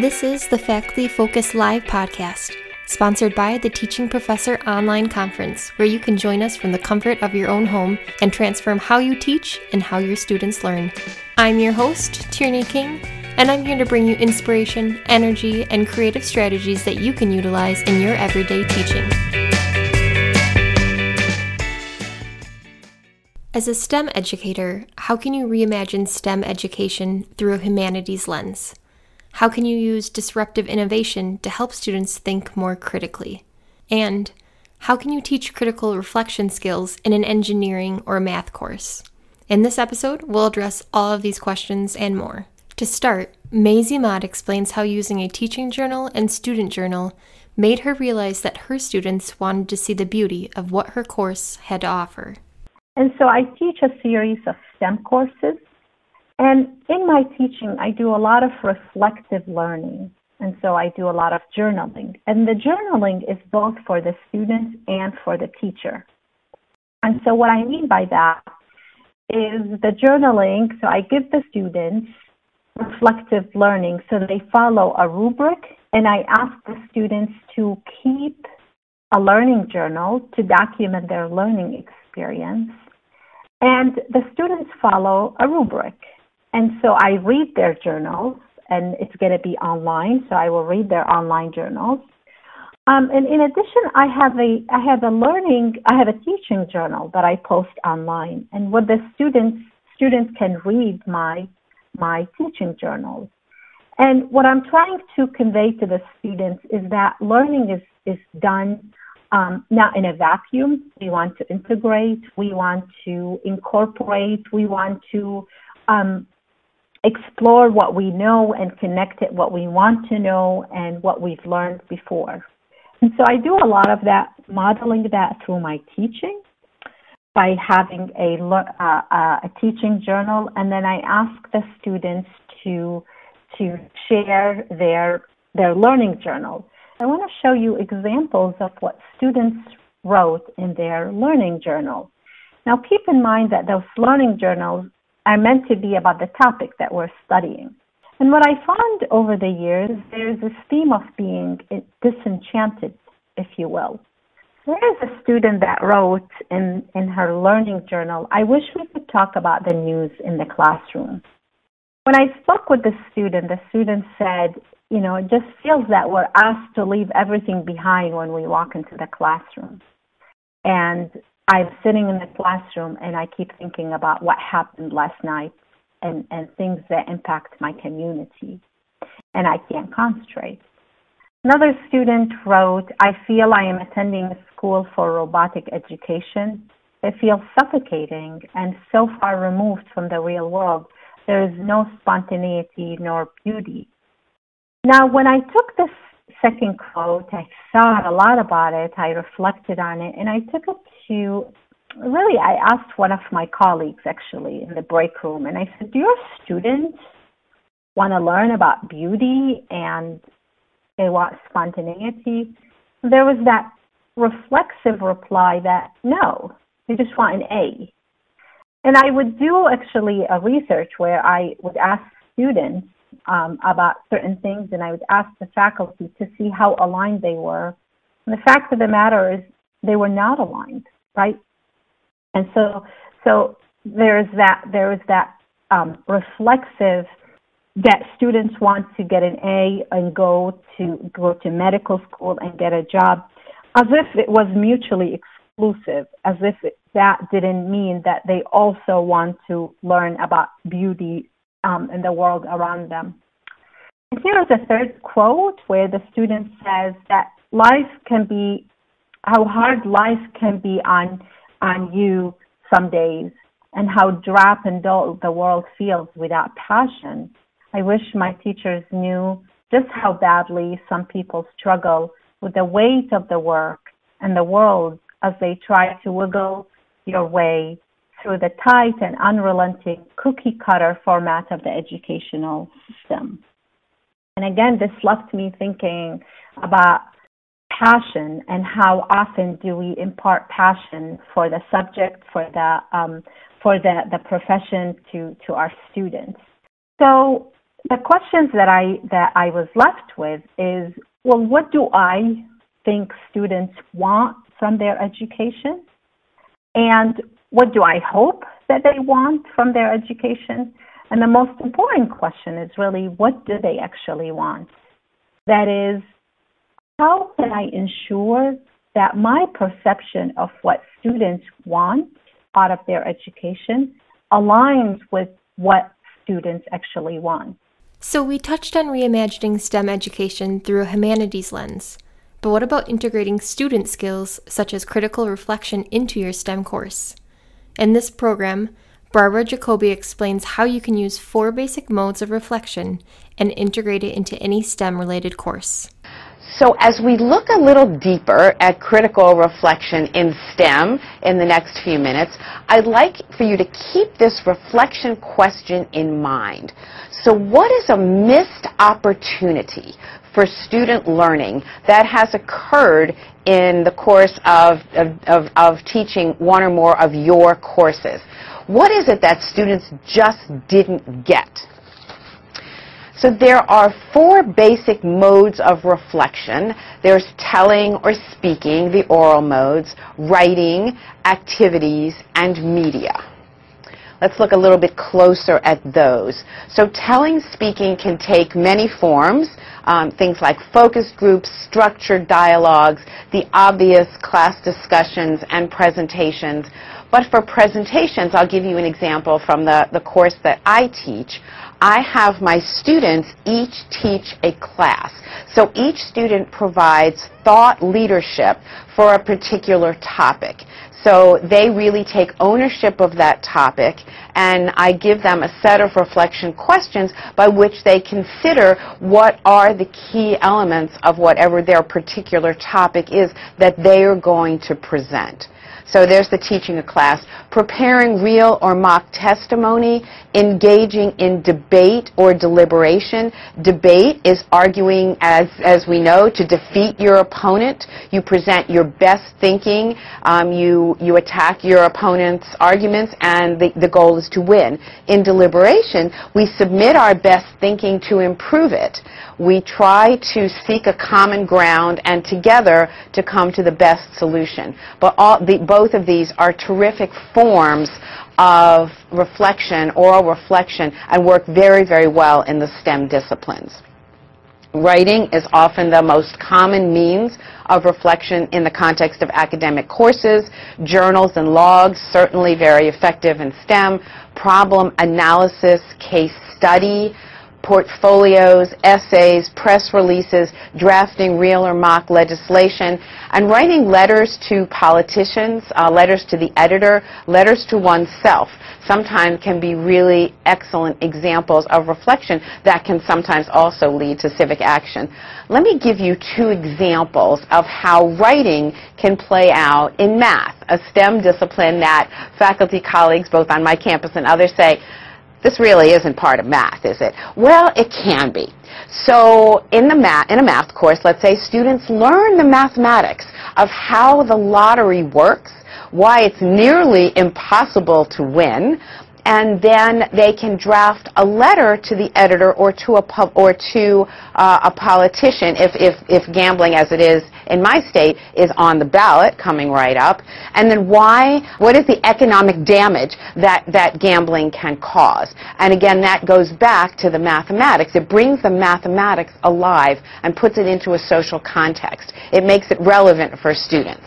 This is the Faculty Focus Live podcast, sponsored by the Teaching Professor Online Conference, where you can join us from the comfort of your own home and transform how you teach and how your students learn. I'm your host, Tierney King, and I'm here to bring you inspiration, energy, and creative strategies that you can utilize in your everyday teaching. As a STEM educator, how can you reimagine STEM education through a humanities lens? How can you use disruptive innovation to help students think more critically? And how can you teach critical reflection skills in an engineering or math course? In this episode, we'll address all of these questions and more. To start, Mays Imad explains how using a teaching journal and student journal made her realize that her students wanted to see the beauty of what her course had to offer. And so I teach a series of STEM courses and in my teaching, I do a lot of reflective learning. And so I do a lot of journaling. And the journaling is both for the student and for the teacher. And so what I mean by that is the journaling. So I give the students reflective learning so they follow a rubric and I ask the students to keep a learning journal to document their learning experience. And the students follow a rubric. And so I read their journals, and it's going to be online, so I will read their online journals. Um, and in addition, I have a I have a learning I have a teaching journal that I post online, and what the students students can read my my teaching journals. And what I'm trying to convey to the students is that learning is is done um, not in a vacuum. We want to integrate, we want to incorporate, we want to um, explore what we know and connect it what we want to know and what we've learned before. And so I do a lot of that, modeling that through my teaching by having a, uh, uh, a teaching journal, and then I ask the students to to share their their learning journal. I want to show you examples of what students wrote in their learning journal. Now, keep in mind that those learning journals are meant to be about the topic that we're studying. And what I found over the years, there's this theme of being disenchanted, if you will. There is a student that wrote in, in her learning journal, I wish we could talk about the news in the classroom. When I spoke with the student, the student said, you know, it just feels that we're asked to leave everything behind when we walk into the classroom. And I'm sitting in the classroom and I keep thinking about what happened last night and, and things that impact my community. And I can't concentrate. Another student wrote, I feel I am attending a school for robotic education. It feels suffocating and so far removed from the real world. There is no spontaneity nor beauty. Now, when I took this second quote, I thought a lot about it, I reflected on it, and I took it to really, I asked one of my colleagues actually in the break room, and I said, Do your students want to learn about beauty and they want spontaneity? There was that reflexive reply that no, they just want an A. And I would do actually a research where I would ask students um, about certain things, and I would ask the faculty to see how aligned they were. And the fact of the matter is, they were not aligned right? And so, so there's that there is that um, reflexive that students want to get an A and go to go to medical school and get a job, as if it was mutually exclusive, as if it, that didn't mean that they also want to learn about beauty um, in the world around them. And here is a third quote where the student says that life can be how hard life can be on on you some days and how drab and dull the world feels without passion. I wish my teachers knew just how badly some people struggle with the weight of the work and the world as they try to wiggle your way through the tight and unrelenting cookie cutter format of the educational system. And again, this left me thinking about passion and how often do we impart passion for the subject for the um, for the, the profession to to our students so the questions that I that I was left with is, well, what do I think students want from their education? And what do I hope that they want from their education? And the most important question is really, what do they actually want? That is, how can I ensure that my perception of what students want out of their education aligns with what students actually want? So, we touched on reimagining STEM education through a humanities lens. But what about integrating student skills such as critical reflection into your STEM course? In this program, Barbara Jacoby explains how you can use four basic modes of reflection and integrate it into any STEM related course. So as we look a little deeper at critical reflection in STEM in the next few minutes, I'd like for you to keep this reflection question in mind. So what is a missed opportunity for student learning that has occurred in the course of, of, of, of, teaching one or more of your courses. What is it that students just didn't get? So there are four basic modes of reflection. There's telling or speaking, the oral modes, writing, activities, and media. Let's look a little bit closer at those. So telling speaking can take many forms um, things like focus groups, structured dialogues, the obvious class discussions and presentations. But for presentations, I'll give you an example from the, the course that I teach. I have my students each teach a class. So each student provides thought leadership for a particular topic. So they really take ownership of that topic, and I give them a set of reflection questions by which they consider what are the key elements of whatever their particular topic is that they are going to present. So there's the teaching a class. Preparing real or mock testimony, engaging in debate or deliberation. Debate is arguing, as, as we know, to defeat your opponent. You present your best thinking. Um, you, you attack your opponent's arguments, and the, the goal is to win. In deliberation, we submit our best thinking to improve it. We try to seek a common ground and together to come to the best solution. But all, the, both of these are terrific forms of reflection, oral reflection, and work very, very well in the STEM disciplines. Writing is often the most common means of reflection in the context of academic courses. Journals and logs, certainly very effective in STEM. Problem analysis, case study, portfolios, essays, press releases, drafting real or mock legislation, and writing letters to politicians, uh, letters to the editor, letters to oneself sometimes can be really excellent examples of reflection that can sometimes also lead to civic action. Let me give you two examples of how writing can play out in math, a STEM discipline that faculty colleagues both on my campus and others say, this really isn't part of math, is it? Well, it can be. So in, the math, in a math course, let's say students learn the mathematics of how the lottery works, why it's nearly impossible to win, and then they can draft a letter to the editor or to a pub, or to uh, a politician if, if, if gambling as it is in my state is on the ballot coming right up. And then why what is the economic damage that that gambling can cause? And again that goes back to the mathematics. It brings the mathematics alive and puts it into a social context. It makes it relevant for students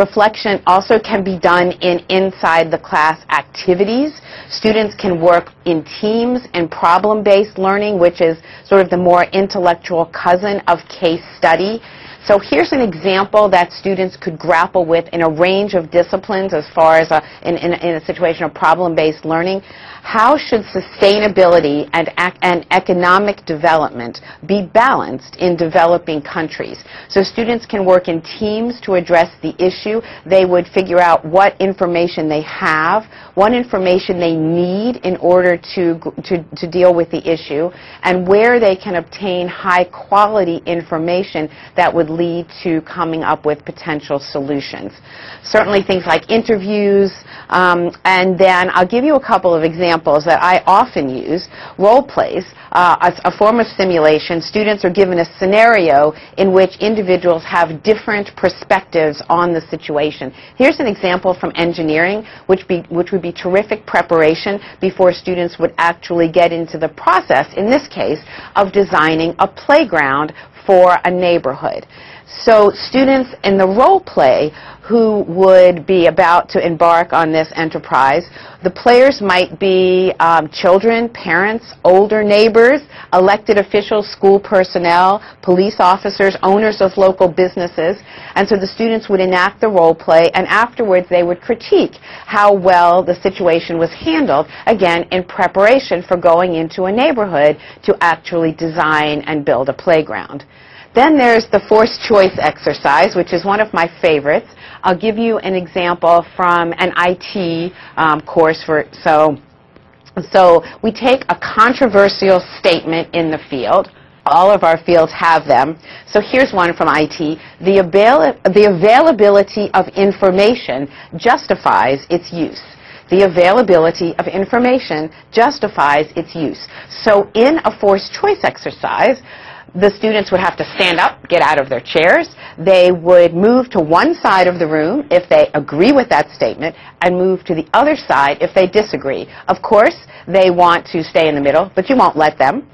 Reflection also can be done in inside the class activities. Students can work in teams and problem-based learning, which is sort of the more intellectual cousin of case study. So here's an example that students could grapple with in a range of disciplines as far as a, in, in, in a situation of problem-based learning. How should sustainability and, and economic development be balanced in developing countries? So students can work in teams to address the issue. They would figure out what information they have, what information they need in order to, to, to deal with the issue, and where they can obtain high quality information that would would lead to coming up with potential solutions. Certainly things like interviews, um, and then I'll give you a couple of examples that I often use. Role plays, uh, a, a form of simulation. Students are given a scenario in which individuals have different perspectives on the situation. Here's an example from engineering, which, be, which would be terrific preparation before students would actually get into the process, in this case, of designing a playground for a neighborhood. So students in the role play who would be about to embark on this enterprise, the players might be um, children, parents, older neighbors, elected officials, school personnel, police officers, owners of local businesses. And so the students would enact the role play and afterwards they would critique how well the situation was handled, again, in preparation for going into a neighborhood to actually design and build a playground. Then there's the forced choice exercise, which is one of my favorites. I'll give you an example from an IT um, course. For, so, so we take a controversial statement in the field. All of our fields have them. So here's one from IT. The, avail- the availability of information justifies its use the availability of information justifies its use. So in a forced choice exercise, the students would have to stand up, get out of their chairs. They would move to one side of the room if they agree with that statement and move to the other side if they disagree. Of course, they want to stay in the middle, but you won't let them.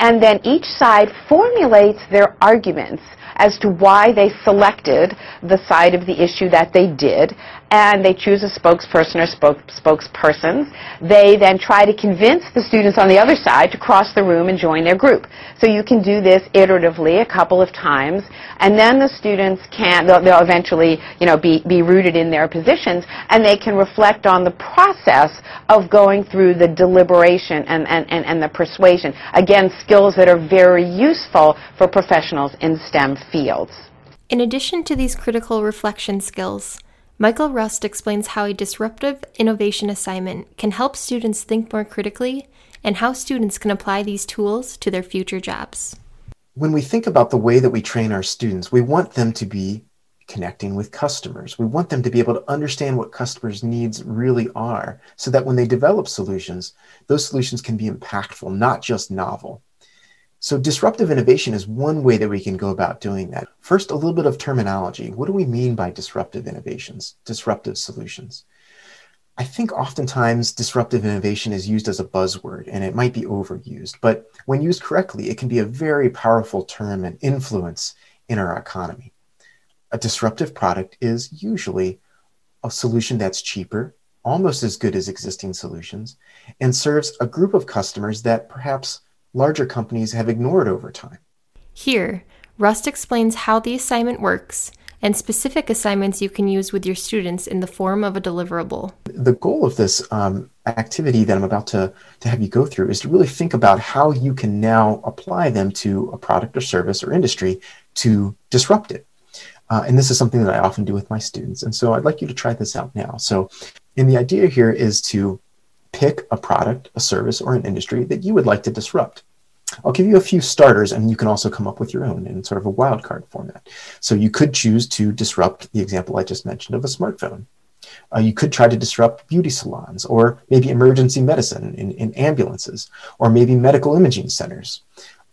And then each side formulates their arguments as to why they selected the side of the issue that they did, and they choose a spokesperson or spoke, spokespersons. They then try to convince the students on the other side to cross the room and join their group. So you can do this iteratively a couple of times, and then the students can, they'll, they'll eventually, you know, be, be rooted in their positions, and they can reflect on the process of going through the deliberation and, and, and, and the persuasion. Again, skills that are very useful for professionals in STEM fields. In addition to these critical reflection skills, Michael Rust explains how a disruptive innovation assignment can help students think more critically and how students can apply these tools to their future jobs. When we think about the way that we train our students, we want them to be connecting with customers. We want them to be able to understand what customers' needs really are so that when they develop solutions, those solutions can be impactful, not just novel. So disruptive innovation is one way that we can go about doing that. First, a little bit of terminology. What do we mean by disruptive innovations, disruptive solutions? I think oftentimes disruptive innovation is used as a buzzword and it might be overused, but when used correctly, it can be a very powerful term and influence in our economy. A disruptive product is usually a solution that's cheaper, almost as good as existing solutions, and serves a group of customers that perhaps larger companies have ignored over time. Here, Rust explains how the assignment works and specific assignments you can use with your students in the form of a deliverable. The goal of this um, activity that I'm about to, to have you go through is to really think about how you can now apply them to a product or service or industry to disrupt it. Uh, and this is something that I often do with my students. And so I'd like you to try this out now. So, and the idea here is to pick a product, a service, or an industry that you would like to disrupt. I'll give you a few starters and you can also come up with your own in sort of a wildcard format. So you could choose to disrupt the example I just mentioned of a smartphone. Uh, you could try to disrupt beauty salons or maybe emergency medicine in, in ambulances or maybe medical imaging centers.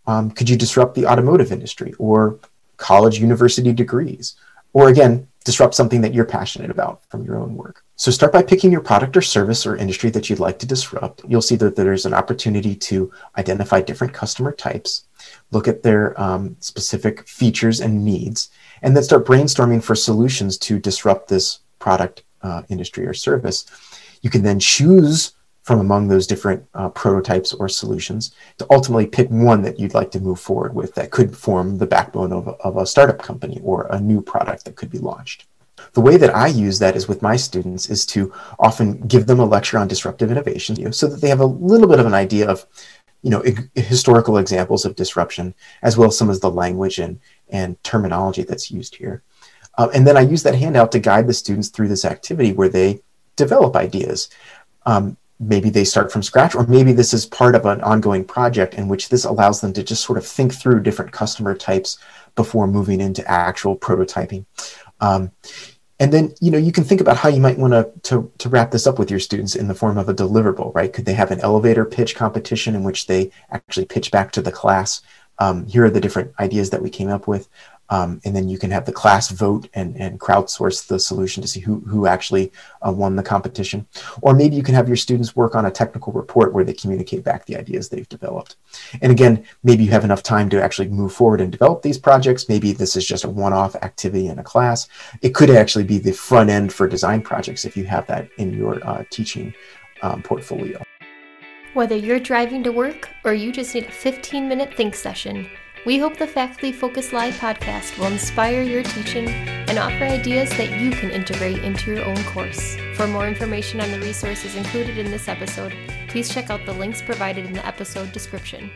Um, could you disrupt the automotive industry or college university degrees? Or again, disrupt something that you're passionate about from your own work. So start by picking your product or service or industry that you'd like to disrupt. You'll see that there's an opportunity to identify different customer types, look at their um, specific features and needs, and then start brainstorming for solutions to disrupt this product, uh, industry, or service. You can then choose from among those different uh, prototypes or solutions to ultimately pick one that you'd like to move forward with that could form the backbone of of a startup company or a new product that could be launched. The way that I use that is with my students is to often give them a lecture on disruptive innovation so that they have a little bit of an idea of you know, historical examples of disruption, as well as some of the language and, and terminology that's used here. Uh, and then I use that handout to guide the students through this activity where they develop ideas. Um, maybe they start from scratch, or maybe this is part of an ongoing project in which this allows them to just sort of think through different customer types before moving into actual prototyping. Um, and then you know you can think about how you might want to to wrap this up with your students in the form of a deliverable right? Could they have an elevator pitch competition in which they actually pitch back to the class? Um, here are the different ideas that we came up with um, and then you can have the class vote and, and crowdsource the solution to see who, who actually uh, won the competition. Or maybe you can have your students work on a technical report where they communicate back the ideas they've developed. And again, maybe you have enough time to actually move forward and develop these projects. Maybe this is just a one-off activity in a class. It could actually be the front end for design projects if you have that in your uh, teaching um, portfolio. Whether you're driving to work or you just need a 15 minute think session, we hope the Faculty Focus Live podcast will inspire your teaching and offer ideas that you can integrate into your own course. For more information on the resources included in this episode, please check out the links provided in the episode description.